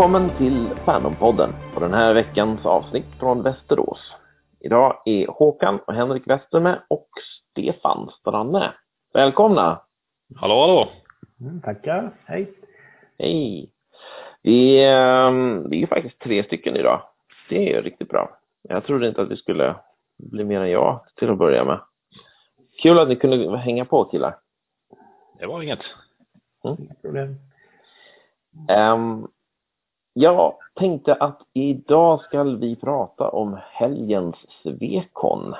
Välkommen till Fandompodden och den här veckans avsnitt från Västerås. Idag är Håkan och Henrik Wester med och Stefan Stranne. Välkomna! Hallå, hallå! Mm, tackar, hej! Hej! Vi, ehm, vi är faktiskt tre stycken idag. Det är riktigt bra. Jag trodde inte att vi skulle bli mer än jag till att börja med. Kul att ni kunde hänga på killar. Det var inget. Mm. Inga problem. Um, jag tänkte att idag ska vi prata om helgens Svekon.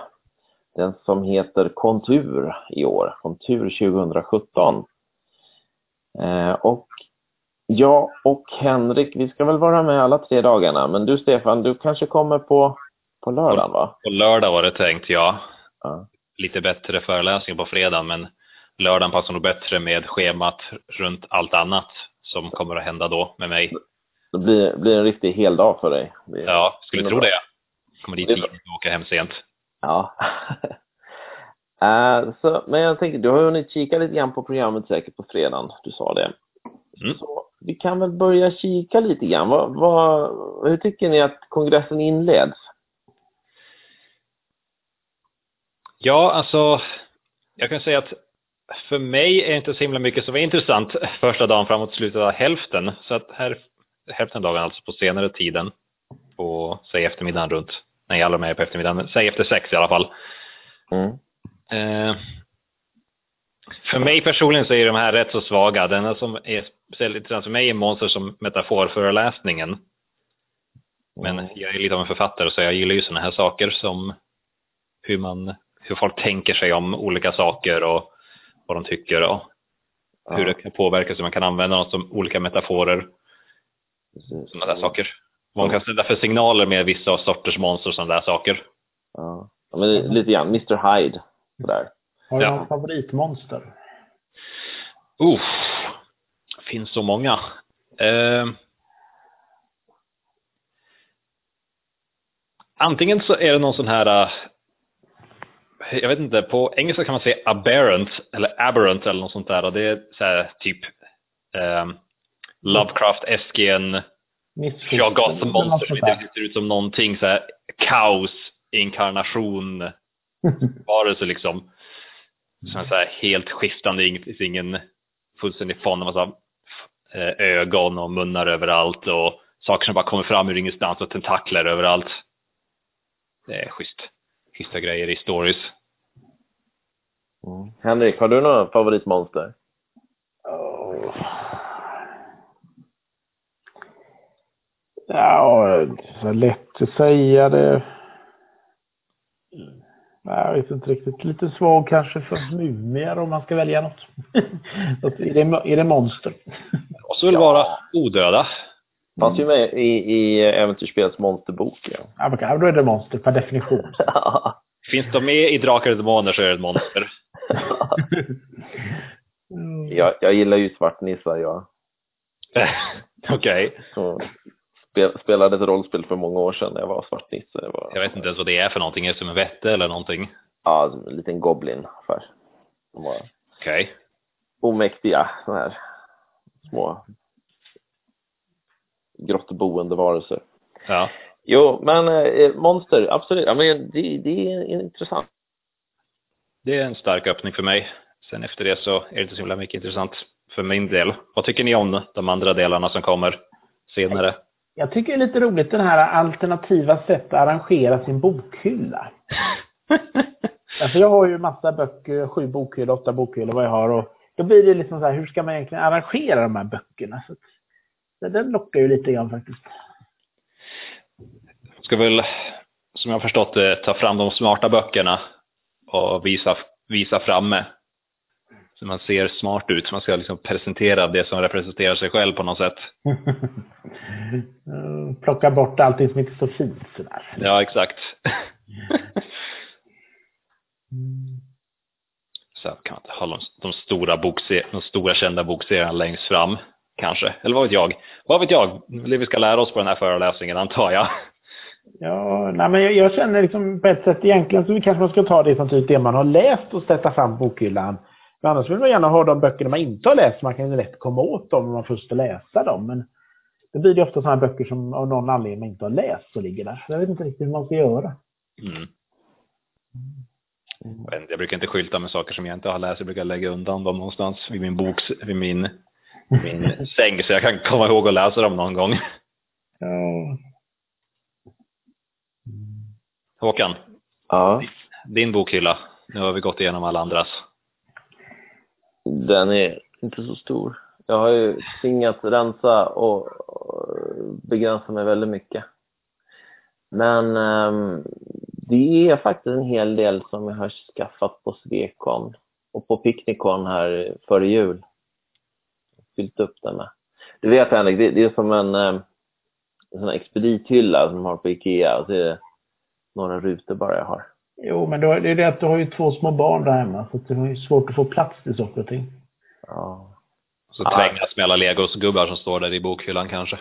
Den som heter Kontur i år, Kontur 2017. Uh, och jag och Henrik, vi ska väl vara med alla tre dagarna, men du Stefan, du kanske kommer på, på lördagen va? På lördag var det tänkt, ja. ja. Lite bättre föreläsning på fredagen, men lördagen passar nog bättre med schemat runt allt annat som kommer att hända då med mig. Det blir, blir en riktig hel dag för dig. Det ja, skulle tro bra. det. Kommer dit tidigt och åker hem sent. Ja. uh, så, men jag tänker, du har hunnit kika lite grann på programmet säkert på fredagen. Du sa det. Mm. Så vi kan väl börja kika lite grann. Vad, vad, hur tycker ni att kongressen inleds? Ja, alltså, jag kan säga att för mig är det inte så himla mycket som är intressant första dagen framåt slutet av hälften. Så att här, hälften av dagen alltså på senare tiden, på, säg eftermiddagen runt, nej alla med på eftermiddagen, säg efter sex i alla fall. Mm. Eh, för mig personligen så är de här rätt så svaga. Den enda som är speciellt intressant för mig är Monster som metaforföreläsningen. Men Mm. jag är lite av en författare så jag gillar ju sådana här saker som hur man, hur folk tänker sig om olika saker och vad de tycker och hur det kan påverka så man kan använda dem som olika metaforer. Sådana där saker. Vad man kan ställa för signaler med vissa sorters monster och sådana där saker. Ja. men lite grann, Mr Hyde. Sådär. Har du Ja. någon favoritmonster? Uff, finns så många. Eh, antingen så är det någon sån här, eh, jag vet inte, på engelska kan man säga aberrant eller aberrant eller något sånt där. Och det är så här typ eh, Shoggoth eller något monster inte ser ut som någonting så här kaos inkarnation varelse liksom. Som är så här helt skiftande, inget- det finns ingen fullständig fond, en massa eh, ögon och munnar överallt och saker som bara kommer fram ur ingenstans och tentakler överallt. Det är schysst. Schyssta grejer i stories. Mm. Henrik, har du några favoritmonster? Åh. Ja, så lätt att säga det. Nej, Jag vet inte riktigt. Lite svag kanske för mumier om man ska välja något. Är, det, är det monster? Och så vill vara odöda. Fanns ju med i, i Äventyrsspelets monsterbok. Ja. Ja, men då är det monster per definition. Finns de med i Drakar och Demoner så är det ett monster. Mm. jag, jag gillar ju svartnissar, jag. Okej. Så spel, spelade ett rollspel för många år sedan när jag var svartnisse. Var, Jag vet inte ens vad det är för någonting. Är det som en vette eller någonting? Ja, en liten goblin för. Var Okej. omäktiga, såna här små grottboende varelser. Ja. Jo, men eh, monster, absolut. Ja, men det, det är intressant. Det är en stark öppning för mig. Sen efter det så är det inte så himla mycket intressant för min del. Vad tycker ni om de andra delarna som kommer senare? Jag tycker det är lite roligt den här alternativa sättet att arrangera sin bokhylla. Alltså jag har ju massa böcker, sju bokhyllor, åtta bokhyllor vad jag har och då blir det liksom så här, hur ska man egentligen arrangera de här böckerna? Så att, den lockar ju lite grann faktiskt. Ska väl, som jag har förstått det, ta fram de smarta böckerna och visa, visa framme. Så man ser smart ut. Man ska liksom presentera det som representerar sig själv på något sätt. Mm, Plocka bort allting som inte är så fint sådär. Ja, exakt. Så kan man ha de, de, stora de stora kända bokserierna längst fram, kanske. Eller vad vet jag? Vad vet jag? Det vi ska lära oss på den här föreläsningen, antar jag. Ja, nej men jag, jag känner liksom på ett sätt egentligen så kanske man ska ta det som typ det man har läst och sätta fram bokhyllan. Men annars vill man gärna ha de böckerna man inte har läst. Man kan ju lätt komma åt dem om man först läsa dem. Men Då blir det ofta sådana böcker som av någon anledning man inte har läst och ligger där. Jag vet inte riktigt hur man ska göra. Mm. Jag brukar inte skylta med saker som jag inte har läst. Jag brukar lägga undan dem någonstans vid min bok, vid min, min säng så jag kan komma ihåg att läsa dem någon gång. Ja. Håkan, Ja, din bokhylla. Nu har vi gått igenom alla andras den är inte så stor. Jag har ju tvingats rensa och och begränsa mig väldigt mycket. Men ehm, det är faktiskt en hel del som jag har skaffat på Svekon och på Picknickon här före jul. Fyllt upp den med. Du vet Henrik, det, det är som en, ehm, en sån här expedithylla som de har på Ikea och så är det några rutor bara jag har. Jo, men då, det är det att du har ju två små barn där hemma. Så det är svårt att få plats till saker och ting. Ja. Så Ja. trängas med alla legosgubbar som står där i bokhyllan kanske.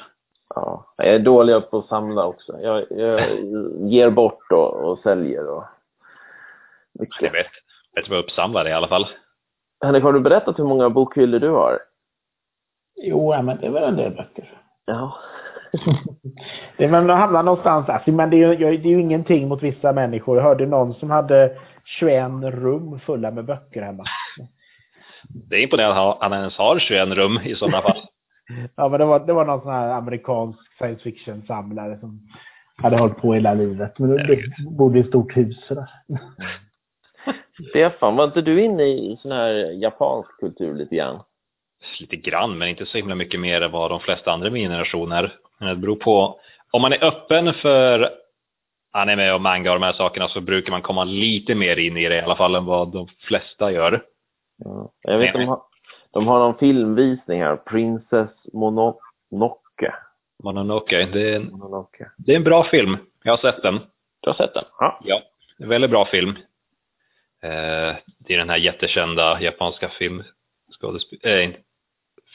Ja, jag är dålig på att samla också. Jag, jag ger bort och, och säljer och Jag mycket. vet, vet vad uppsamlare i alla fall. Henrik, har du berättat hur många bokhyllor du har? Jo, ja, men det är väl en del böcker. Ja. Det väl de hamnar någonstans. Alltså, men det är, ju, det är ju ingenting mot vissa människor. Jag hörde någon som hade 21 rum fulla med böcker hemma. Det är imponerande att han ens har 21 rum i sådana fall. Ja, men det var, det var någon sån här amerikansk science fiction-samlare som hade hållit på hela livet. Men det, det bodde i ett stort hus. Sådär. Stefan, var inte du inne i sån här japansk kultur lite grann? Lite grann, men inte så himla mycket mer än vad de flesta andra min generation är. Men det beror på. Om man är öppen för anime och manga och de här sakerna så brukar man komma lite mer in i det i alla fall än vad de flesta gör. Ja. Jag vet de har, de har någon filmvisning här, Princess Mononoke. Mononoke, det är, en, Mononoke. det är en bra film. Jag har sett den. Du har sett den? Ja. Ja, en väldigt bra film. Eh, det är den här jättekända japanska film, äh,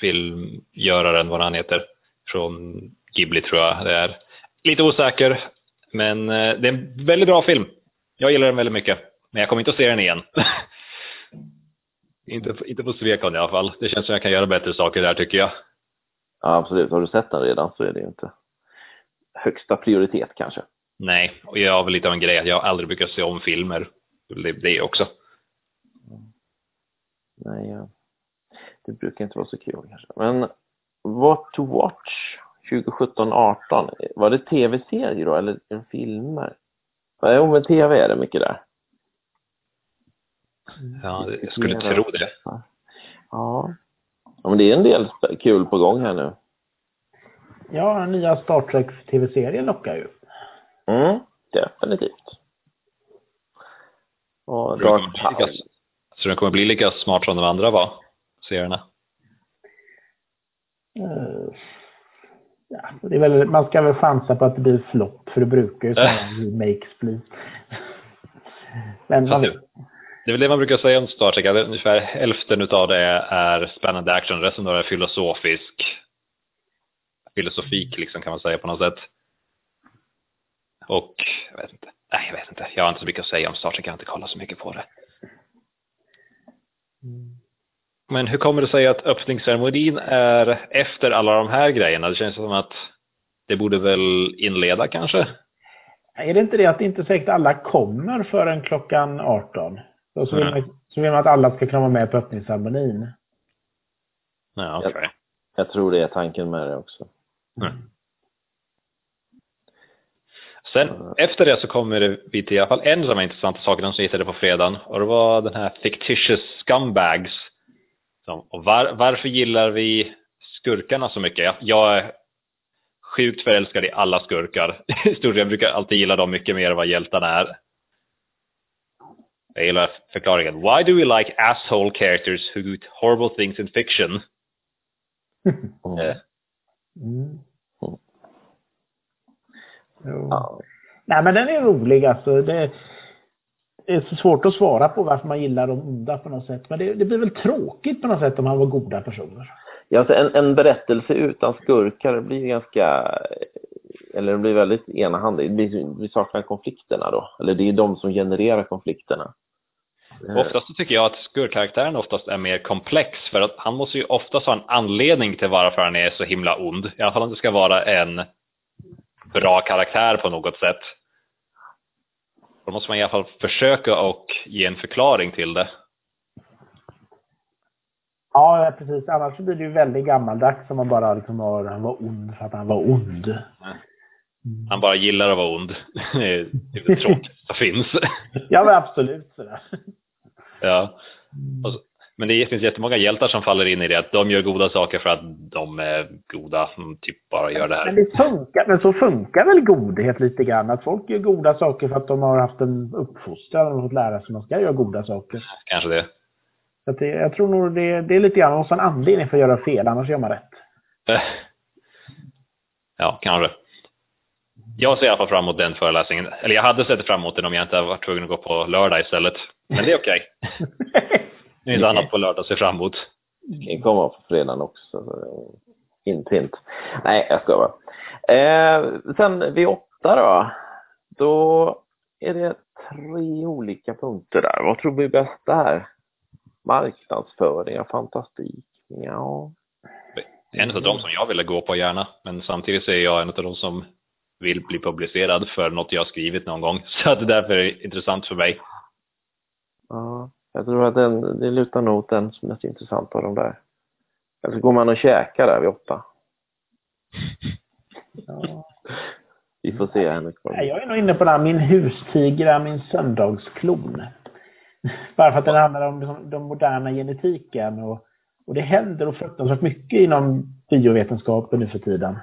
filmgöraren, vad han heter, från Ghibli tror jag det är. Lite osäker, men eh, det är en väldigt bra film. Jag gillar den väldigt mycket, men jag kommer inte att se den igen. inte, inte på Svekon i alla fall. Det känns som jag kan göra bättre saker där tycker jag. ja, absolut. Har du sett den redan så är det inte högsta prioritet kanske. Nej, och jag har väl lite av en grej att jag aldrig brukar se om filmer. Det, det också. Nej, ja. Det brukar inte vara så kul kanske. Men What to Watch 2017-18, var det tv-serie då eller en filmer? Jo, men tv är det mycket där. Ja, jag skulle tro det. Ja. ja, men det är en del kul på gång här nu. Ja, den nya Star Trek tv-serien lockar ju. Mm, definitivt. Och Dark lika- Så den kommer bli lika smart som de andra var, serierna? Eh, Ja, det är väl, man ska väl chansa på att det blir flopp, för det brukar ju remakes bli. Men man, det, det är väl det man brukar säga om Star Trek, att ungefär hälften utav det är spännande action, resten av det är filosofisk filosofik liksom kan man säga på något sätt. Och, jag vet inte, nej jag vet inte, jag har inte så mycket att säga om Star Trek, jag har inte kollat så mycket på det. Men hur kommer det sig att öppningsceremonin är efter alla de här grejerna? Det känns som att det borde väl inleda kanske? är det inte det att det inte är säkert alla kommer förrän klockan 18? Och så vill, Nej. man, så vill man att alla ska kunna vara med på öppningsceremonin. Ja, okej. Jag tror det är tanken med det också. Mm. Sen efter det så kommer vi till i alla fall en av de intressanta sakerna som jag hittade på fredagen och det var den här fictitious scumbags. Som, och var, varför gillar vi skurkarna så mycket? Jag, jag är sjukt förälskad i alla skurkar. Jag brukar alltid gilla dem mycket mer än vad hjältarna är. Jag gillar förklaringen. Why do we like asshole characters who do horrible things in fiction? Mm. Mm. Jo. Ja. Nej, men den är rolig alltså. Det är så svårt att svara på varför man gillar de onda på något sätt. Men det, det blir väl tråkigt på något sätt om man var goda personer. Ja, alltså en, en berättelse utan skurkar blir ganska, eller det blir väldigt enahanda. Det blir- Vi saknar konflikterna då. Eller det är de som genererar konflikterna. Eh, Oftast så tycker jag att skurkkaraktären oftast är mer komplex för att han måste ju oftast ha en anledning till varför han är så himla ond. I alla fall om det ska vara en bra karaktär på något sätt. Då måste man i alla fall försöka och ge en förklaring till det. Ja, precis. Annars blir det ju väldigt gammaldags om man bara liksom var, han var ond för att han var ond. Han bara gillar att vara ond. Det är det tråkigt som finns. Ja, men absolut. Sådär. Ja. Och så- Men det finns jättemånga hjältar som faller in i det, att de gör goda saker för att de är goda, de typ bara gör det Men här. det funkar, men så funkar väl godhet lite grann? Att folk gör goda saker för att de har haft en uppfostran och fått lära sig att man ska göra goda saker. Kanske det. Så det, jag tror nog det, det är lite grann en anledning för att göra fel, annars gör man rätt. Ja, kanske. Jag ser i alla fall fram emot den föreläsningen. Eller jag hade sett fram emot den om jag inte varit tvungen att gå på lördag istället. Men det är okej. Det finns annat på lördag att se fram emot. Det kan komma på fredagen också. är Hint, hint. Nej, jag ska bara. Eh, sen vid åtta då. Då är det tre olika punkter där. Vad tror vi är bäst där? Marknadsföring, ja, fantastik. Ja. En av de som jag ville gå på gärna, men samtidigt så är jag en av de som vill bli publicerad för något jag har skrivit någon gång. Så att det därför är det intressant för mig. ja. Jag tror att den, det lutar nog åt den som är mest intressant av de där. Eller så går man och käkar där vid åtta. Ja. Vi får se Henrik. Jag är nog inne på det här, min hustiger är min söndagsklon. Bara för att den handlar om liksom den moderna genetiken och, och det händer och fruktansvärt mycket inom biovetenskapen nu för tiden.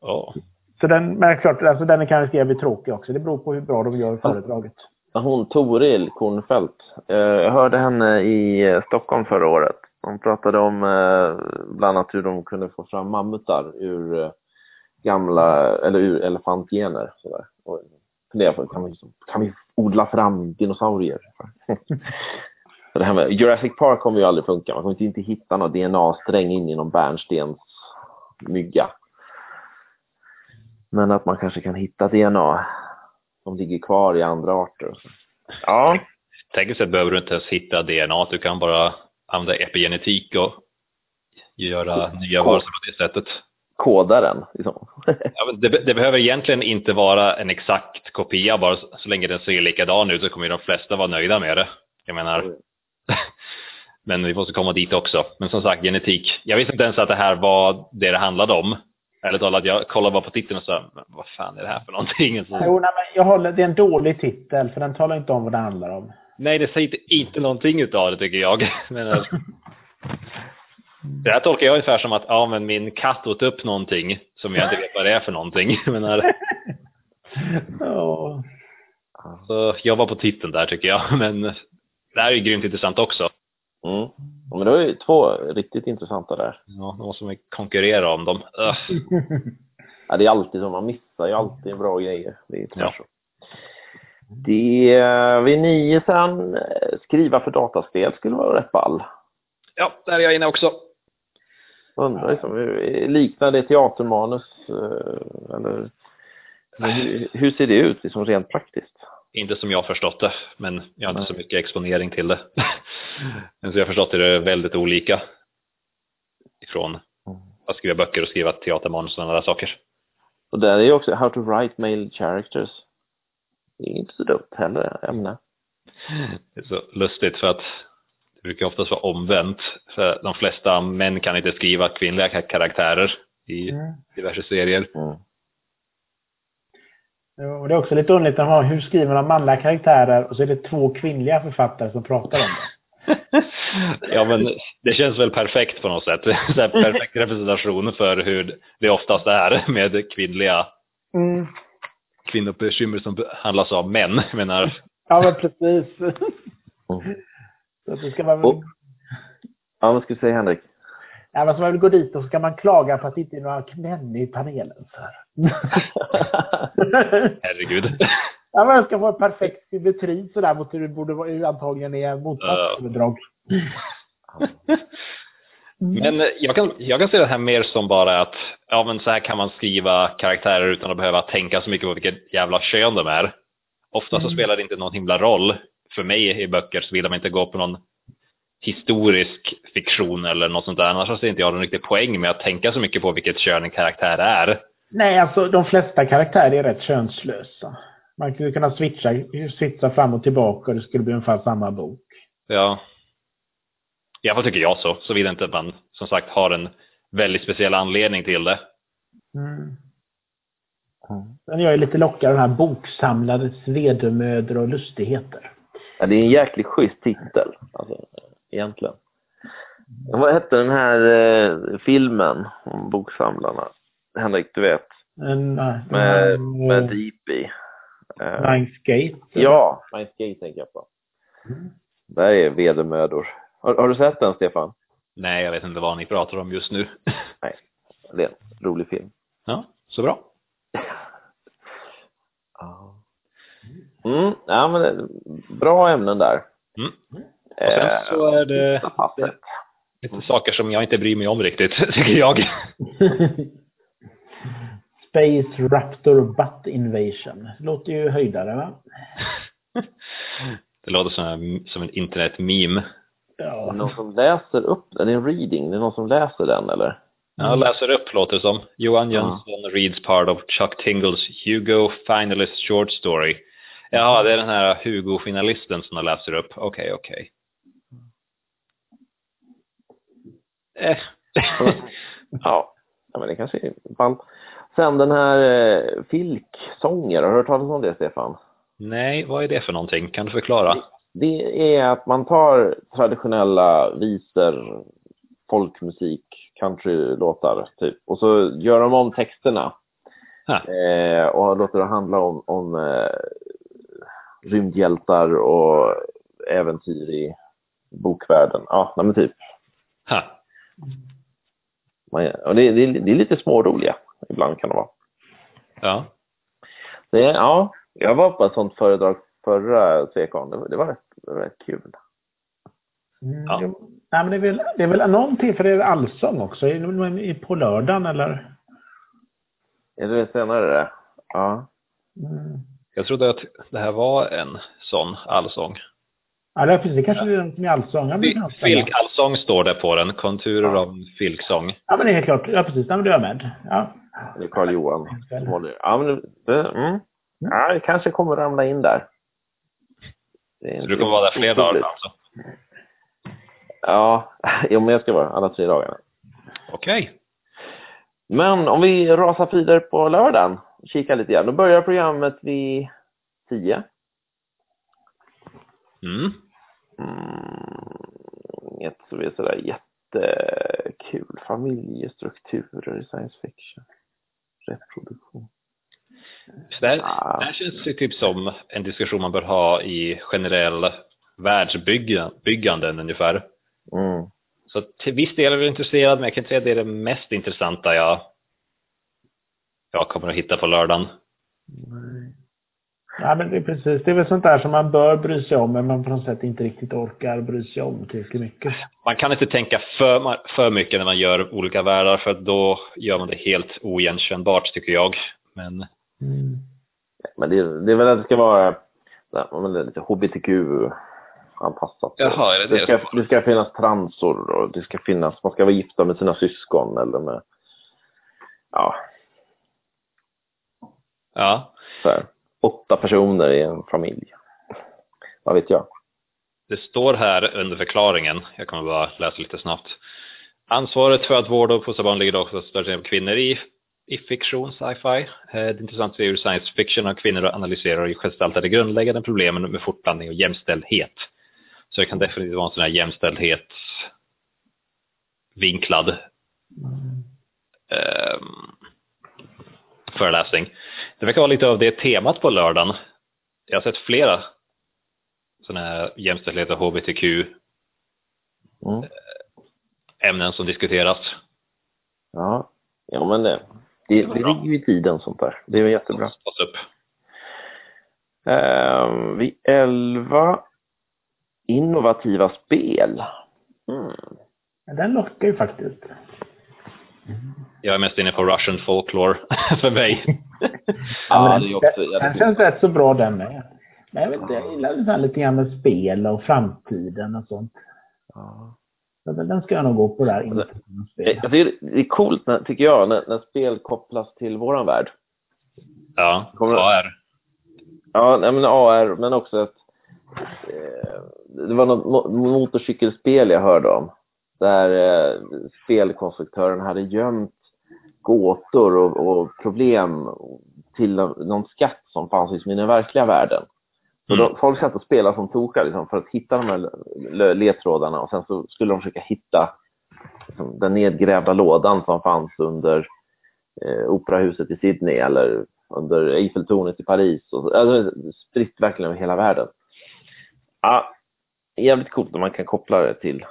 Ja. Så den, men klart, alltså den kan riskera att bli tråkig också. Det beror på hur bra de gör föredraget. Hon Toril Kornfeldt. Eh, jag hörde henne i eh, Stockholm förra året. Hon pratade om eh, bland annat hur de kunde få fram mammutar ur gamla, eller ur elefantgener. Sådär. Och funderade på, kan vi, kan vi odla fram dinosaurier? Så det här med, Jurassic Park kommer ju aldrig funka. Man kommer inte hitta någon DNA-sträng in i någon bärnstens mygga. Men att man kanske kan hitta DNA som ligger kvar i andra arter. Ja, Tekniskt sett behöver du inte ens hitta DNA, du kan bara använda epigenetik och göra nya varelser på det sättet. koda den. Liksom. Ja, det, det behöver egentligen inte vara en exakt kopia, bara så, så länge den ser likadan ut så kommer de flesta vara nöjda med det. Jag menar, men vi måste komma dit också. Men som sagt, genetik. Jag visste inte ens att det här var det det handlade om. Eller talat, jag kollade bara på titeln och "Men vad fan är det här för någonting? Så, Jo, nej, men jag håller, det är en dålig titel, för den talar inte om vad det handlar om. nej, det säger inte, inte någonting utav det tycker jag. Men, eh, det här tolkar jag ungefär som att, ja men min katt åt upp någonting som jag inte vet vad det är för någonting. Jag menar, Ja. Så jag var på titeln där tycker jag, men det här är ju grymt intressant också. Mm. Ja, men det var ju två riktigt intressanta där. Ja, måste man ju konkurrera om dem. Ja, det är alltid så, man missar ju alltid bra grejer. Det är Ja. så. Det, vid nio sen, eh, skriva för dataspel skulle vara rätt ball. Ja, där är jag inne också. Undrar liksom, liknar det teatermanus? eh, eller hur, hur ser det ut liksom rent praktiskt? Inte som jag har förstått det, men jag har inte så mycket exponering till det. men så jag har förstått det är väldigt olika ifrån att skriva böcker och skriva teatermanus och sådana där saker. Och där är ju också How to write male characters. Det är inte så dumt heller ämne. Det är så lustigt för att det brukar oftast vara omvänt. För de flesta män kan inte skriva kvinnliga ka- karaktärer i Mm. diverse serier. Mm. Och det är också lite underligt, att ha, hur skriver man manliga karaktärer och så är det två kvinnliga författare som pratar om det. Ja, men det känns väl perfekt på något sätt. Så här perfekt representation för hur det oftast är med kvinnliga Mm. kvinnobekymmer som behandlas av män. Menar, Ja, men precis. Mm. Så det ska man. Och- Ja, vad ska du säga Henrik? Ja, men så man vill gå dit och så ska man klaga på att det inte är några män i panelen. Så här. herregud. ja, men jag ska få en perfekt symmetri sådär mot hur det borde vara, antagligen är motsatsöverdrag. Men jag kan, jag kan se det här mer som bara att ja, men så här kan man skriva karaktärer utan att behöva tänka så mycket på vilket jävla kön de är. Ofta så Mm. spelar det inte någon himla roll. för mig i böcker så vill man inte gå på någon historisk fiktion eller något sånt där. Annars ser inte jag någon riktig poäng med att tänka så mycket på vilket kön en karaktär är. Nej, alltså de flesta karaktärer är rätt könslösa. Man skulle kunna switcha, switcha fram och tillbaka och det skulle bli ungefär samma bok. Ja. I alla fall tycker jag så, såvida inte man som sagt har en väldigt speciell anledning till det. Mm. Men jag är lite lockad av den här boksamlades vedermödor och lustigheter. Ja, det är en jäkligt schysst titel, alltså, egentligen. Vad hette den här eh, filmen om boksamlarna? Henrik, du vet. En, eh, Med, en, med eh, Deepy. Eh, Ninth Gate. ja, Ninth Gate tänker jag på. Mm. Där är vedermödor. Har, har du sett den, Stefan? Nej, jag vet inte vad ni pratar om just nu. Nej, det är en rolig film. ja, så bra. Ja. Mm, ja, men bra ämnen där. Mm. Och sen så är det lite saker som jag inte bryr mig om riktigt, tycker jag. Space Raptor Butt Invasion. Låter ju höjdare va? Det låter som en, som en internet-meme. Det Ja. någon som läser upp den? Är det en reading? Det är någon som läser den, eller? Jag läser upp låter det som. Johan Jönsson reads part of Chuck Tingles Hugo Finalist Short Story. Jaha, det är den här Hugo-finalisten som jag läser upp. Okej, okej. Eh. Ja, ja men det kanske är ball. Sen den här eh, filksånger, har du hört talas om det, Stefan? Nej, vad är det för någonting? Kan du förklara? Det är att man tar traditionella visor, folkmusik, countrylåtar typ, och så gör de om texterna eh, och låter det handla om, om eh, rymdhjältar och äventyr i bokvärlden. Ja, nej, men typ. Man, det, det, det är lite småroliga, ibland kan det vara. Ja. Det, ja, jag var på ett sånt föredrag förra Svekon. Det, var- det var rätt, rätt kul. Mm, Ja. jo. Nej, men det är väl, det är väl någon till för det är allsång också. Är det är på lördagen eller? Är det senare det? Ja. Mm. Jag trodde att det här var en sån allsång. Ja, precis. Det kanske är den är allsång. Ja. Filkallsång står det på den. Konturer Ja. av en filksång. Ja, men det är helt klart. Ja, precis. Ja, men du är med. Ja. Det är Karl Johan som håller Ja, men det, det, mm. ja, det kanske kommer ramla in där. Det är Så du kommer vara där fler dagar alltså? Ja, jo, men jag ska vara alla tre dagarna. Okej. Men om vi rasar vidare på lördagen, kika lite grann. Då börjar programmet vid 10. Mm. Mm, inget som är sådär jättekul. Familjestrukturer i science fiction. Reproduktion. Så det, här, Ah. det här känns ju typ som en diskussion man bör ha i generell världsbygganden ungefär. Mm. Så till viss del är jag intresserad, men jag kan inte säga att det är det mest intressanta jag, jag kommer att hitta på lördagen. Ja, men det är precis. Det är väl sånt där som man bör bry sig om, men man på något sätt inte riktigt orkar bry sig om tillräckligt mycket. Man kan inte tänka för, för mycket när man gör olika världar, för då gör man det helt oigenkännbart tycker jag. Men Mm. Men det, det är väl att det ska vara ja, är lite hbtq-anpassat. Jaha, är det det det, ska, det ska finnas transor och det ska finnas, man ska vara gifta med sina syskon eller med, ja, ja, så här, åtta personer i en familj. Vad vet jag? det står här under förklaringen, jag kommer bara läsa lite snabbt. Ansvaret för att vårda och uppfostra barn ligger också större delen på kvinnor i, i fiktion, sci-fi. Eh, Det intressanta är hur science fiction och kvinnor analyserar och gestaltar de grundläggande problemen med fortblandning och jämställdhet. Så det kan definitivt vara en sån här jämställdhetsvinklad eh, föreläsning. Det verkar vara lite av det temat på lördagen. Jag har sett flera sådana här jämställdhet och hbtq Mm. ämnen som diskuteras. Ja, ja men det, det, det ligger ju i tiden sånt där. Det är jättebra. tas upp. Ehm, vid 11, innovativa spel. Mm. Den lockar ju faktiskt. Jag är mest inne på Russian folklore för mig. Ja, men det den- också Den känns rätt så bra den med. Men jag vet inte, jag gillar lite grann med spel och framtiden och sånt. Ja. Så den ska jag nog gå på där. Jag tycker det är coolt, när, tycker jag, när, när spel kopplas till våran värld. Ja, Kommer- AR. Ja, nej, men AR, men också att eh, det var något mo- motorcykelspel jag hörde om. Där eh, spelkonstruktören hade gömt gåtor och, och problem till någon skatt som fanns liksom i den verkliga världen. Så Mm. då, folk satt och spelade som tokar liksom, för att hitta de här ledtrådarna och sen så skulle de försöka hitta liksom, den nedgrävda lådan som fanns under eh, operahuset i Sydney eller under Eiffeltornet i Paris. Och, så- alltså, spritt verkligen över hela världen. Ja, jävligt coolt om man kan koppla det till,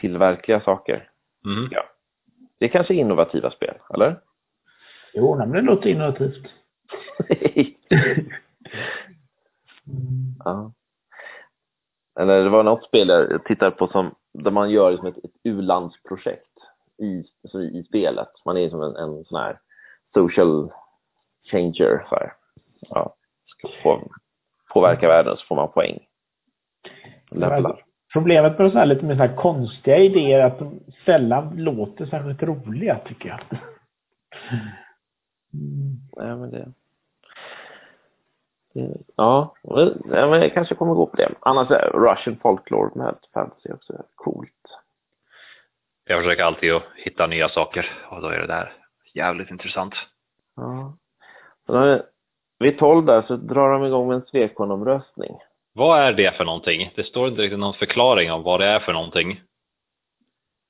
till verkliga saker. Mm. Ja. Det är kanske är innovativa spel, eller? Jo, men det låter innovativt. ja. Eller det var något spel jag tittade på som, där man gör liksom ett, ett u-landsprojekt i, alltså i, spelet. Man är som en, en sån här social changer. Så här. Ja. På, påverka världen så får man poäng. Levlar. Problemet med så här lite med så här konstiga idéer är att de sällan låter särskilt roliga, tycker jag. Mm. Nej, men det... det ja, men ja, jag kanske kommer gå på det. Annars är Russian Folklore med fantasy också coolt. Jag försöker alltid att hitta nya saker och då är det där jävligt intressant. Ja. Vid 12 där så drar de igång med en Swecon-omröstning. Vad är det för någonting? Det står inte riktigt någon förklaring om vad det är för någonting.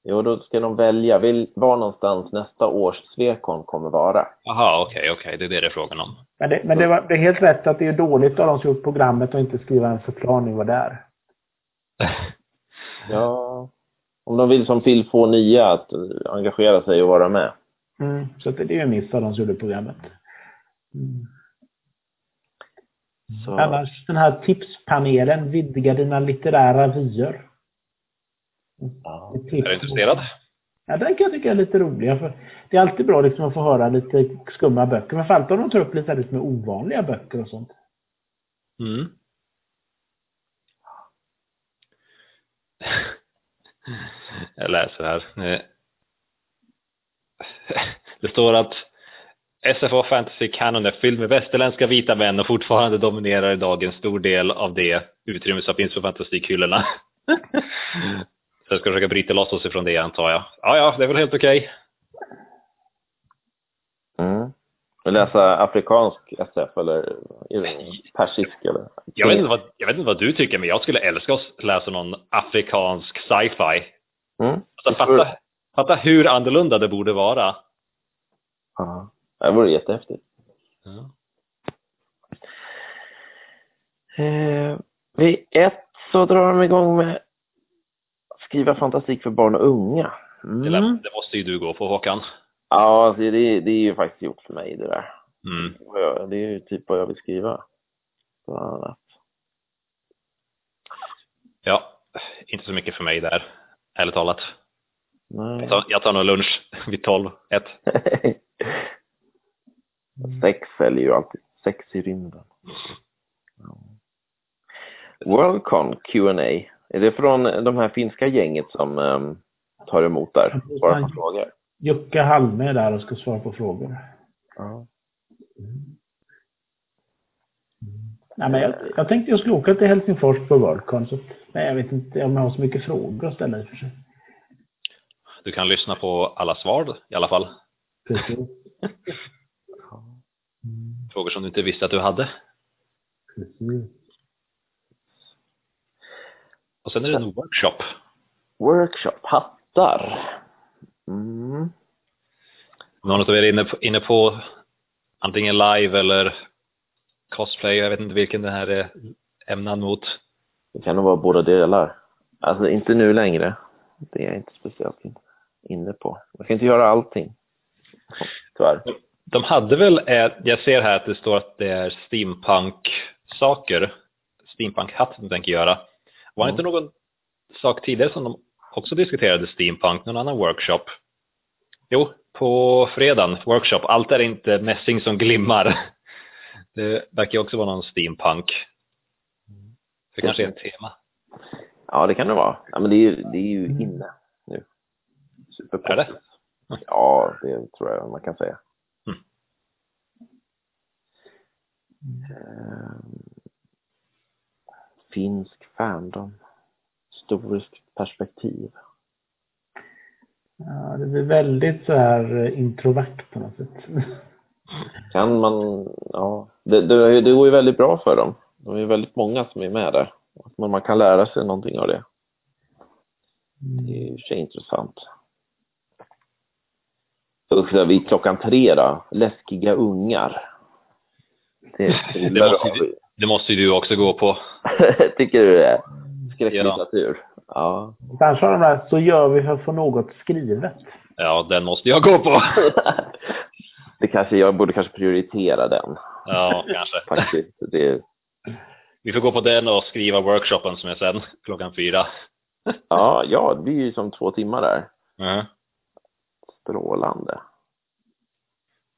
Jo, då ska de välja vill, var någonstans nästa års Swecon kommer vara. Jaha, okej, okej, det är det det är frågan om. Men, det, men det, var, det är helt rätt att det är dåligt av de som gjort programmet och inte skriva en förklaring vad det är. Ja, om de vill som Phil få nya att engagera sig och vara med. Mm. Så det är ju en miss av de som gjorde programmet. Mm. Så, Annars den här tipspanelen, vidga dina litterära vyer. ja. Är du intresserad? Ja, den kan jag tycka är lite rolig. För det är alltid bra liksom att få höra lite skumma böcker. Men framförallt om de tar upp lite, med ovanliga böcker och sånt. Mm. Jag läser här. Eh, Det står att SFO Fantasy Canon är fylld med västerländska vita män och fortfarande dominerar idag en stor del av det utrymme som finns på fantastikhyllorna. Så jag ska försöka bryta loss oss ifrån det antar jag. Ja, ja, det är väl helt okej. Mm. Vill läsa afrikansk SF eller persisk eller? Jag vet, inte vad, jag vet inte vad du tycker, men jag skulle älska att läsa någon afrikansk sci-fi. Mm. Alltså, fatta, fatta hur annorlunda det borde vara. Ja. Det vore jättehäftigt. Ja. Eh, vid ett så drar de igång med att skriva fantastik för barn och unga. Det, Mm. lär- det måste ju du gå på Håkan. Ja, alltså, det, det är ju faktiskt gjort för mig det där. Mm. Det är ju typ vad jag vill skriva. Bland annat. Ja, inte så mycket för mig där, ärligt talat. Nej. Jag tar, jag tar nog lunch vid 12, ett. Sex säljer ju alltid. Sex i rymden. Ja. Worldcon Q&A Är det från de här finska gänget som um, tar emot där? Svarar på frågor? Jocke Halme är där och ska svara på frågor. Ja. Nej, men jag, jag tänkte jag skulle åka till Helsingfors på Worldcon. Så, men jag vet inte om jag har så mycket frågor att ställa i för sig. Du kan lyssna på alla svar i alla fall. Precis. Frågor som du inte visste att du hade. Precis. Och sen är det en workshop. Workshop, hattar. Mm. Någon av er är inne på, inne på antingen live eller cosplay. Jag vet inte vilken det här är ämnad mot. Det kan nog vara båda delar. Alltså inte nu längre. Det är jag inte speciellt in- inne på. Man kan inte göra allting. Tyvärr. De hade väl, eh, jag ser här att det står att det är steampunk-saker. Steampunk-hatt de tänker göra. Var det Mm. inte någon sak tidigare som de också diskuterade steampunk, någon annan workshop? Jo, på fredagen, workshop. Allt är inte mässing som glimmar. Det verkar också vara någon steampunk. Det kanske är ett tema. Ja, det kan det vara. Ja, men det är ju, det är ju inne nu. Är det? Ja, det tror jag man kan säga. Mm. Ehm, finsk fandom. Historiskt perspektiv. Ja, det blir väldigt så här eh, introvert på något sätt. Kan man, ja, det, det, det går ju väldigt bra för dem. De är väldigt många som är med där. Men man kan lära sig någonting av det. Det är i och för sig intressant. Usch, vid klockan tre då. Läskiga ungar. Det, Det måste, ju, det måste ju du också gå på. Tycker du det? Skräcklitteratur? Ja. Kanske har de där, så gör vi för att få något skrivet. Ja, den måste jag gå på. det kanske, jag borde kanske prioritera den. Ja, kanske. Faktiskt. Det, Vi får gå på den och skriva workshopen som är sen klockan fyra. ja, ja, det blir ju som två timmar där. Mhm. Strålande.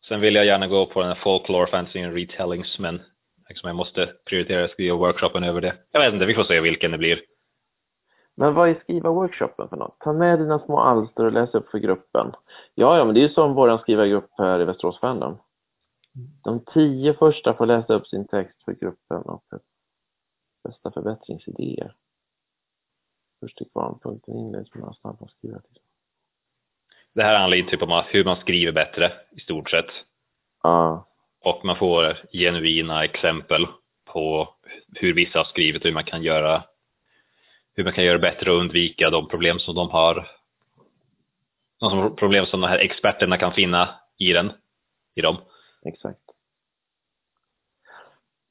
Sen vill jag gärna gå på den här folklore, fantasy retellings, men liksom jag måste prioritera att skriva workshopen över det. Jag vet inte, vi får se vilken det blir. Men vad är skriva-workshopen för något? Ta med dina små alster och läs upp för gruppen. Ja, ja, men det är ju som vår skrivargrupp här i Västerås Fandom. De tio första får läsa upp sin text för gruppen och för bästa förbättringsidéer. Först till kvarnpunkten inleds med några snabba skriva till. Det här handlar ju typ om hur man skriver bättre i stort sett. Ja, Och man får genuina exempel på hur vissa har skrivit och hur man kan göra hur man kan göra bättre och undvika de problem som de har. De problem som de här experterna kan finna i den, i dem. exakt.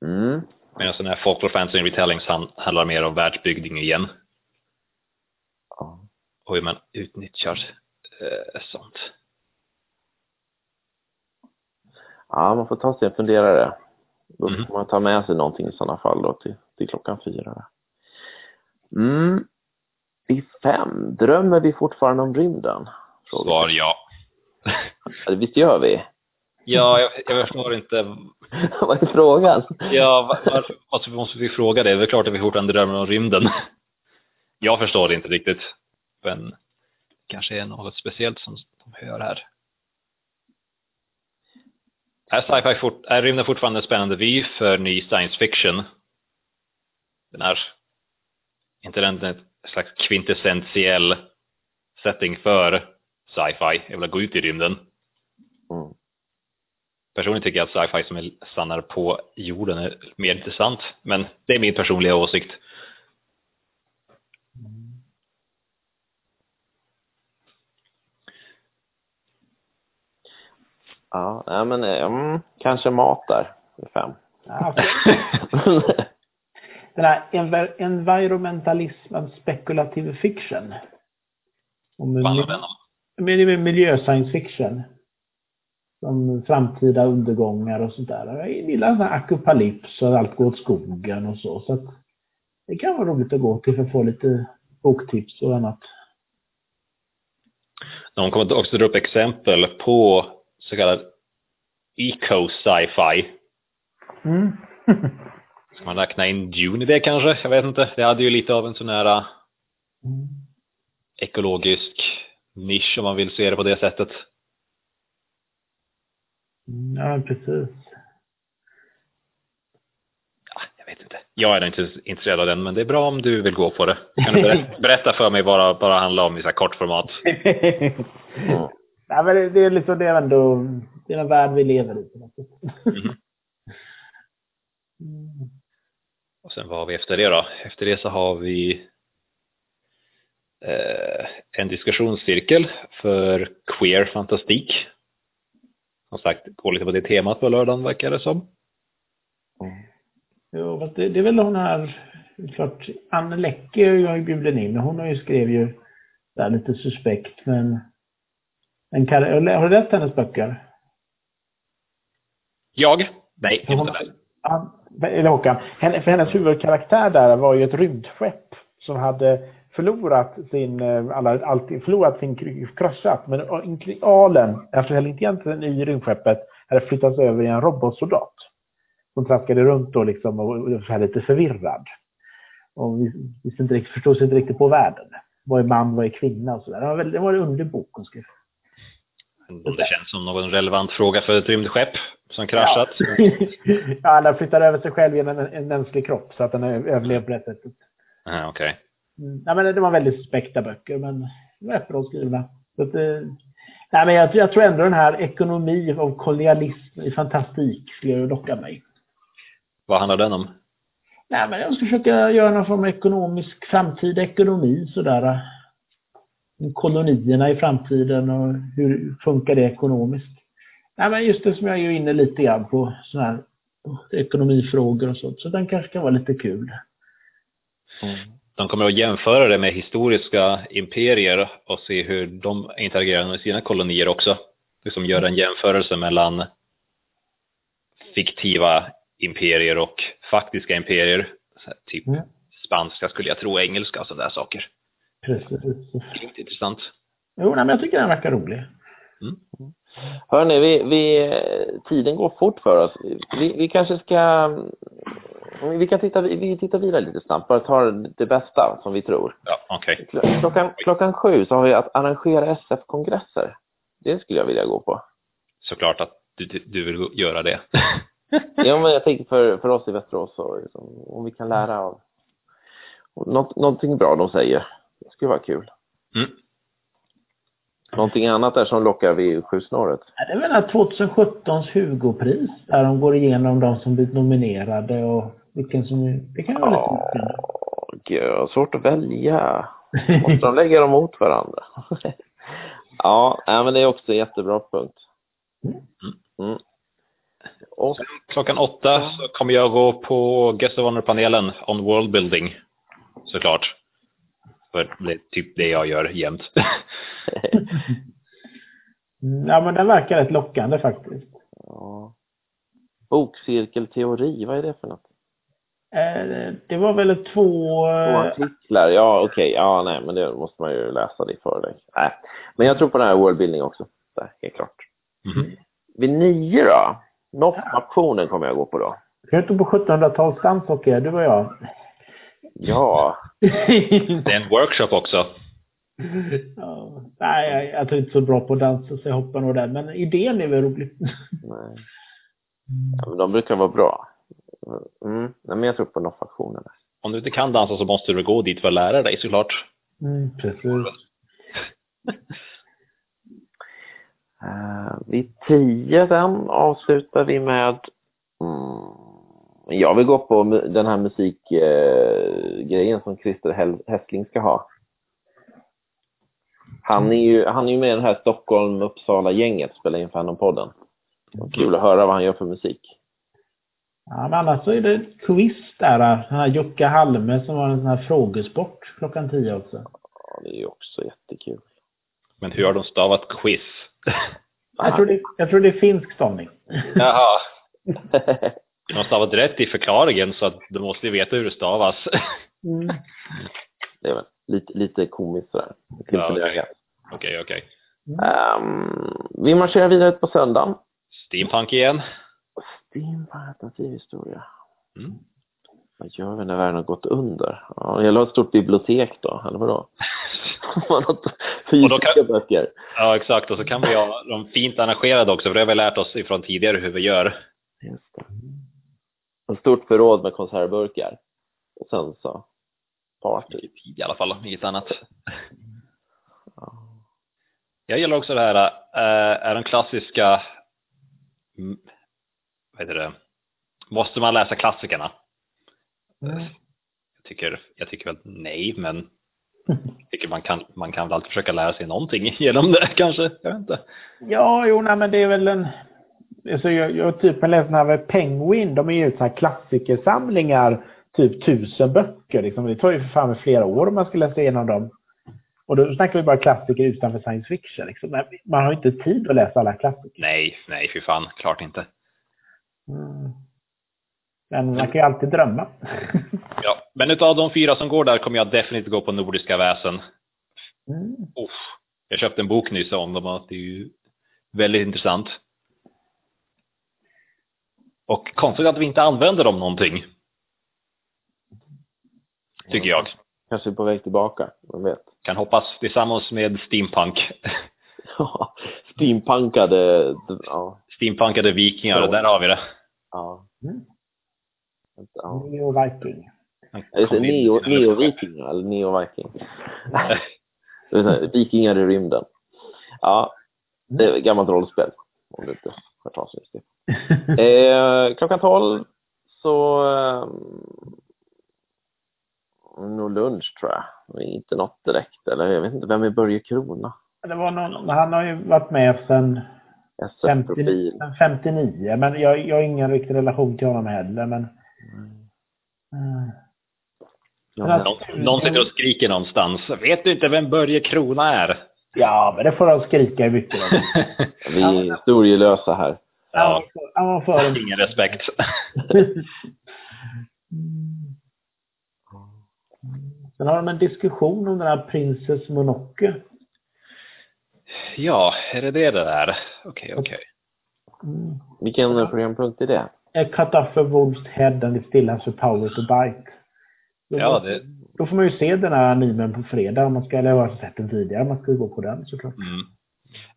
Mm. Medan den här folklore fantasy retellings han- handlar mer om världsbyggning igen Ja. och hur man utnyttjar eh, sånt. ja, man får ta sig en funderare. Då Mhm. får man ta med sig någonting i sådana fall då till, till klockan fyra. Mm. Vid fem, drömmer vi fortfarande om rymden? Frågar Svar ja. Visst gör vi? Ja, jag, jag förstår inte. Vad är frågan? Ja, var- varför varför måste vi fråga det? Det är klart att vi fortfarande drömmer om rymden. Jag förstår det inte riktigt. Men kanske är något speciellt som de hör här. Är, sci-fi fort, är rymden fortfarande en spännande vy för ny science fiction? Den är inte den en slags kvintessentiell setting för sci-fi? Jag vill gå ut i rymden. Mm. Personligen tycker jag att sci-fi som är- stannar på jorden är mer intressant, men det är min personliga åsikt. Ja, nej, men eh, mm, kanske mat där fem. Ja, Den här env- environmentalism and speculative fiction. Men det är miljö science fiction. Som framtida undergångar och sånt där. Jag gillar den här apokalyps och allt går åt skogen och så. så att det kan vara roligt att gå till för att få lite boktips och annat. De kommer också dra upp exempel på så kallad eco-sci-fi. Mm. Ska man räkna in Dune i det kanske? Jag vet inte. Det hade ju lite av en sån här äh, Mm. ekologisk nisch om man vill se det på det sättet. Mm, Ja, precis. Ja, jag vet inte. Jag är inte intresserad av den, men det är bra om du vill gå på det. Kan du berätta, för mig vad det bara handlar om i så här kort format? Mm. Ja, men det, är liksom det är ändå, det är den värld vi lever i. Mm. Och sen vad har vi efter det då? Efter det så har vi eh, en diskussionscirkel för queer fantastik. Som sagt, går lite på det temat på lördagen verkar det som. Mm. Jo, fast det, det är väl hon här, klart, Anne Läcke är jag ju bjuden in, hon har ju skrev ju där lite suspekt, men en kar- har du läst hennes böcker? Jag? Nej, Hon, inte eller Håkan, henne, för hennes huvudkaraktär där var ju ett rymdskepp som hade förlorat sin, eh, alla, alltid förlorat sin krossat, men alen, alltså intelligensen i rymdskeppet, hade flyttats över i en robotsoldat. Hon traskade runt då liksom och var lite förvirrad. Och vi, vi inte riktigt, förstod sig inte riktigt på världen. Vad är man, vad är kvinna och sådär. Det var, väldigt, det var en underlig bok hon skrev. Om det känns som någon relevant fråga för ett rymdskepp som kraschat. Ja, ja alla flyttar över sig själv genom en, en mänsklig kropp så att den överlever på det sättet. Aha, okay. Mm, ja, men det var väldigt späckta böcker, men rätt bra skrivna. Så att, eh, nej, men jag, jag, tror ändå den här ekonomi och kolonialism i fantastik skulle locka mig. Vad handlar den om? Nej, men jag ska försöka göra någon form av ekonomisk framtida ekonomi sådär. Kolonierna i framtiden och hur funkar det ekonomiskt? Nej, men just det som jag är inne lite grann på, sådana här ekonomifrågor och sånt. Så den kanske kan vara lite kul. Mm. De kommer att jämföra det med historiska imperier och se hur de interagerar med sina kolonier också. Liksom göra en jämförelse mellan fiktiva imperier och faktiska imperier. typ mm. spanska skulle jag tro, engelska och sådana saker. Precis. Riktigt intressant. Jo, nej, men jag tycker den verkar rolig. Mm. Hörni, vi, vi, tiden går fort för oss. Vi, vi kanske ska... Vi kan titta, vi tittar vidare lite snabbt, bara ta det bästa som vi tror. Ja, okay. klockan, klockan sju så har vi att arrangera SF-kongresser. Det skulle jag vilja gå på. Såklart att du, du vill göra det. ja, men jag tänker för, för oss i Västerås, så, liksom, om vi kan lära av något, någonting bra de säger. Det skulle vara kul. Mm. Någonting annat där som lockar vid sjusnåret? Det är väl 2017s Hugopris där de går igenom de som blivit nominerade och vilken som... Det kan vara ja, lite Gud, svårt att välja. Måste de lägga dem mot varandra? ja, men det är också en jättebra punkt. Mm. Mm. Och, klockan åtta så kommer jag gå på Guest of Honor-panelen on world building. Såklart. För det är typ det jag gör jämt. ja, men den verkar rätt lockande faktiskt. Ja. Bokcirkelteori, vad är det för något? Eh, det var väl två... Två artiklar, ja okej. Okay. Ja, nej, men det måste man ju läsa det i förväg. Nej. Men jag tror på den här worldbuilding också. Där, helt klart. Mm. Vid nio då? NOF-aktionen kommer jag gå på då. Ska du på 1700-talsdans och du och jag? Ja. det är en workshop också. Ja, nej, jag, jag är inte så bra på att dansa så jag hoppar nog där. Men idén är väl rolig. Nej. Ja, men de brukar vara bra. Mm. Nej, men jag tror på NOF-aktionen. Om du inte kan dansa så måste du gå dit för att lära dig såklart. Mm, precis. uh, vid tio sen avslutar vi med mm, jag vill gå på den här musikgrejen som Christer Hässling ska ha. Han är ju, han är ju med i det här Stockholm-Uppsala-gänget, spelar in Fanon-podden. Kul att höra vad han gör för musik. Ja, men annars så är det quiz där. Den här Jocke Halme som har en sån här frågesport klockan tio också. Ja, det är ju också jättekul. Men hur har de stavat quiz? jag, tror det, jag tror det är finsk stavning. Jaha. De har stavat rätt i förklaringen så att du måste ju veta hur det stavas. Mm. Det är väl lite, lite komiskt sådär. Ja, Okej, okej. Okay. Okay. Um, vi marscherar vidare på söndagen. Steampunk igen. Steampunk, alternativhistoria. Mm. Vad gör vi när världen har gått under? Ja, jag la ett stort bibliotek då, eller vadå? fysiska kan, böcker. Ja, exakt. Och så kan vi ha dem fint arrangerade också, för det har vi lärt oss ifrån tidigare hur vi gör. Just det ett stort förråd med konservburkar. Och sen så party. Mycket tid i alla fall, inget annat. Jag gillar också det här, äh, är den klassiska, mm, vad heter det, måste man läsa klassikerna? Mm. Jag, tycker, jag tycker väl nej, men jag tycker man kan, man kan väl alltid försöka lära sig någonting genom det kanske, jag vet inte. Ja, jo, nej, men det är väl en, alltså jag, jag typ har läst den här Penguin, de är ju så här klassikersamlingar, typ tusen böcker. Liksom. Det tar ju för fan flera år om man ska läsa igenom dem. Och då snackar vi bara klassiker utanför science fiction. Liksom. Man har inte tid att läsa alla klassiker. Nej, nej för fan, klart inte. Mm. Men man kan ju alltid drömma. ja, men utav de fyra som går där kommer jag definitivt gå på Nordiska väsen. Mm. Uff, jag köpte en bok nyss om dem och det är ju väldigt intressant. Och konstigt att vi inte använder dem någonting. Tycker jag. Kanske på väg tillbaka, vem vet. Kan hoppas tillsammans med steampunk. Steampunkade, ja. Steampunkade vikingar, och där har vi det. ja. Mm. ja. Neo Viking. Det neo, neo-vikingar eller neo-viking? Det Vikingar i rymden. Ja, det är ett gammalt rollspel. Om du inte om det. Eh, klockan 12 så eh, nog lunch tror jag. Inte något direkt. Eller jag vet inte, vem är Börje Krona? Det var någon, han har ju varit med sedan 50, SF-profil. sedan 59, men jag, jag har ingen riktig relation till honom heller. Men, mm. Ja, Någon, någon sitter och skriker någonstans. Vet du inte vem Börje Krona är? Ja, men det får de skrika hur mycket de vi är historielösa här. Han var för- Ingen respekt. Sen har de en diskussion om den här Princess Monoke. Ja, är det det det där? Okej, okej. Mm. Vilken programpunkt är det? A cut off a wolf's head and it still has the power to bite. Ja, det... då får man ju se den här animen på fredag man ska, eller jag har sett den tidigare, man ska ju gå på den såklart. Mm.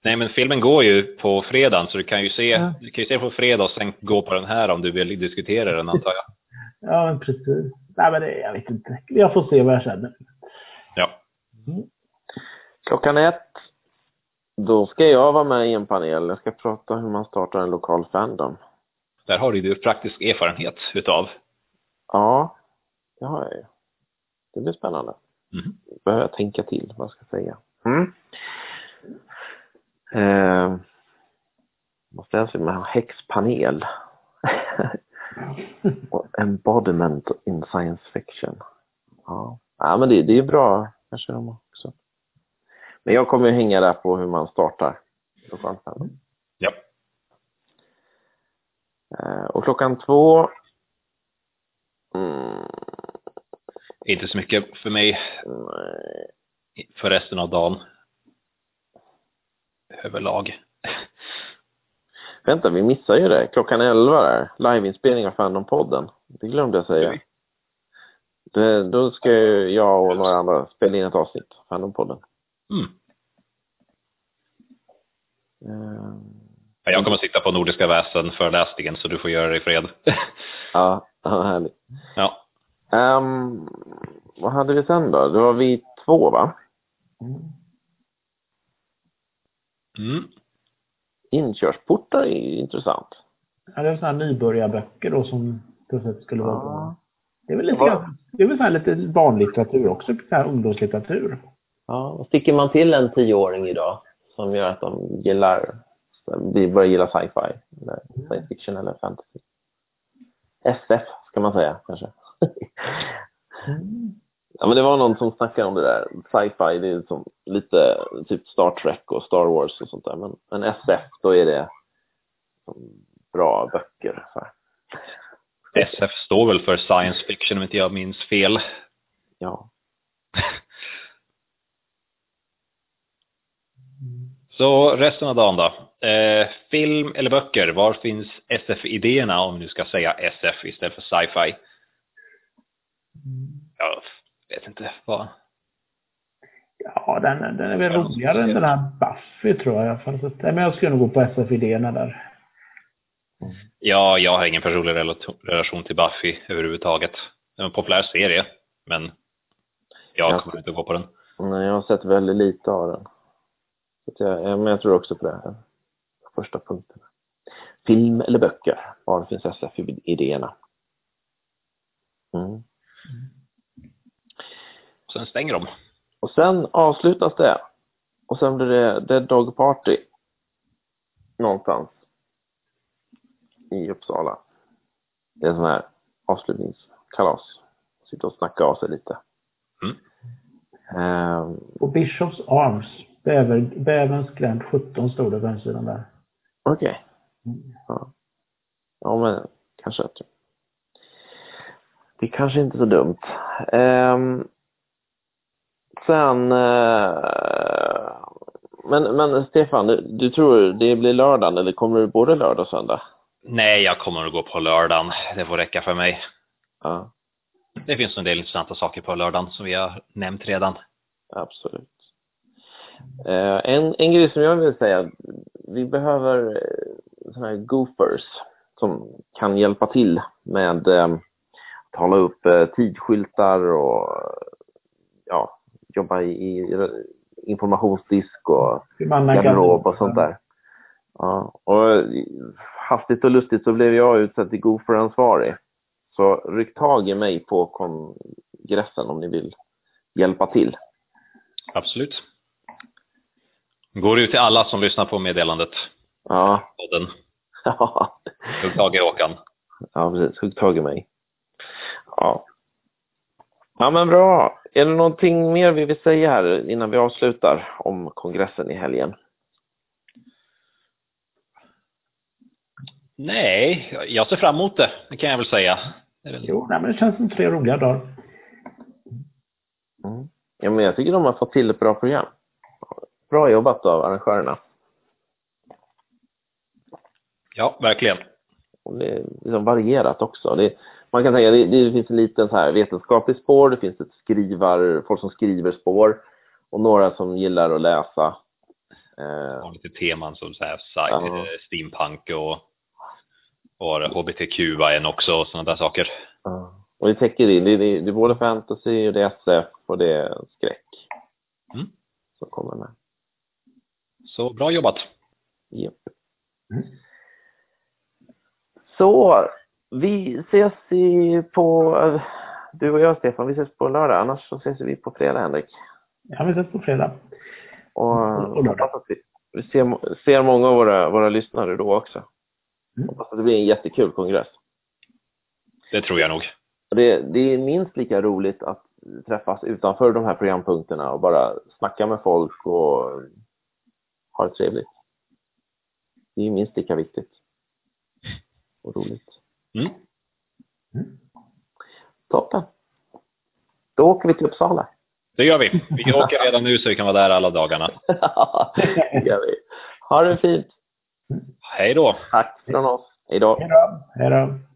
Nej, men filmen går ju på fredagen, så du kan ju se, Ja. du kan ju se på fredag och sen gå på den här om du vill diskutera den, antar jag. Ja, men precis. Nej, men det, jag vet inte. Jag får se vad jag känner. Ja. Klockan ett. Då ska jag vara med i en panel. Jag ska prata hur man startar en lokal fandom. Där har du ju praktisk erfarenhet utav. Ja, det har jag ju. Det blir spännande. Mm. behöver jag tänka till vad jag ska säga. Mm. Eh, måste se med en häxpanel. Och Embodiment in science fiction. Ja, ja men det, det är bra. Kanske de också. Men jag kommer hänga där på hur man startar lokalfandom. Ja. Eh, och klockan två mm, Inte så mycket för mig nej. för resten av dagen. Överlag. Vänta, vi missar ju det. Klockan 11 där. Liveinspelning av Fandom-podden. Det glömde jag säga. Det, då ska ju jag och några andra spela in ett avsnitt. Fandom-podden. Mm. Eh, Ja, Jag kommer att sitta på Nordiska väsen föreläsningen så du får göra det i fred. ja, ja, härligt. ja. Ehm, vad hade vi sen då? Det var vi två, va? Mm. Inkörsportar är intressant. Ja, det är sådana här nybörjarböcker då som plötsligt skulle vara bra. Det är väl lite, Ja. grann- det är väl så här lite barnlitteratur också, så här ungdomslitteratur. Ja, och sticker man till en tioåring idag som gör att de gillar, vi börjar gilla sci-fi, eller science fiction eller fantasy. SF ska man säga kanske. Ja, men det var någon som snackade om det där. Sci-fi, det är som lite typ Star Trek och Star Wars och sånt där. Men, men SF, då är det bra böcker. SF står väl för science fiction om inte jag minns fel. Ja. Så resten av dagen då. Eh, film eller böcker, var finns SF-idéerna om vi nu ska säga SF istället för sci-fi? Jag vet inte vad. Ja, den, den är väl roligare än den här Buffy tror jag. i alla fall. Så att- nej, Men jag skulle nog gå på SF-idéerna där. Ja, jag har ingen personlig rela- relation till Buffy överhuvudtaget. Det är en populär serie, men jag Ja. kommer inte att gå på den. Nej, jag har sett väldigt lite av den. Så att jag, ja, men jag tror också på det här. Första punkten. Film eller böcker? Var finns SF-idéerna? Mm. Sen stänger de. Och sen avslutas det. Och sen blir det Dead Dog Party. Någonstans. I Uppsala. Det är en sån här avslutningskalas. Sitta och snacka av sig lite. Mm. Ehm, Och Bishops Arms. Bäver, Bäverns gränd 17 stod det på hemsidan där. Okej. Mm. Ja. ja, men kanske. att- Det är kanske inte så dumt. Ehm, sen... eh, men, men Stefan, du, du tror det blir lördagen eller kommer det både lördag och söndag? Nej, jag kommer att gå på lördagen. Det får räcka för mig. Ja, Det finns en del intressanta saker på lördagen som vi har nämnt redan. absolut. Eh, en, en grej som jag vill säga, vi behöver eh, sådana här goofers som kan hjälpa till med att hålla upp eh, tidskyltar och ja, jobba i, i informationsdisk och garderob och sånt där. Ja, och hastigt och lustigt så blev jag utsedd till gooferansvarig. Så ryck tag i mig på kongressen om ni vill hjälpa till. Absolut. Går ut till alla som lyssnar på meddelandet. Ja, Podden. ja, Hugg tag i Håkan. ja precis. Hugg tag i mig. Ja. Ja, men bra. Är det någonting mer vi vill säga här innan vi avslutar om kongressen i helgen? Nej, jag ser fram emot det. Det kan jag väl säga. Är väl... Jo, nej, men det känns som tre roliga dagar. Mm. Ja, men jag tycker de har fått till ett bra program. Bra jobbat av arrangörerna. Ja, verkligen. Och det är liksom varierat också. Det, man kan tänka det, det finns en liten så här vetenskaplig spår, det finns ett skrivar, folk som skriver spår och några som gillar att läsa. Eh, Har lite teman som så här, sci- Ja. eh, steampunk och, och HBTQ-en också och sådana där saker. ja. och det täcker in, det, det, det är både fantasy och det är SF och det är skräck Mm. som kommer med. Så bra jobbat. Japp. Mm. Så, vi ses i på, du och jag Stefan, vi ses på lördag, annars så ses vi på fredag Henrik. Ja, vi ses på fredag. Och, Och lördag. hoppas att vi, vi ser, ser många av våra, våra lyssnare då också. Mm. Hoppas att det blir en jättekul kongress. Det tror jag nog. Det, det är minst lika roligt att träffas utanför de här programpunkterna och bara snacka med folk och ha det trevligt. Det är minst lika viktigt. Och roligt. Mm. Mm. Toppen. Då åker vi till Uppsala. Det gör vi. Vi åker redan nu så vi kan vara där alla dagarna. det gör vi. Ha det fint. Hej då! Tack från oss. Hej då. Hej då. Hej då.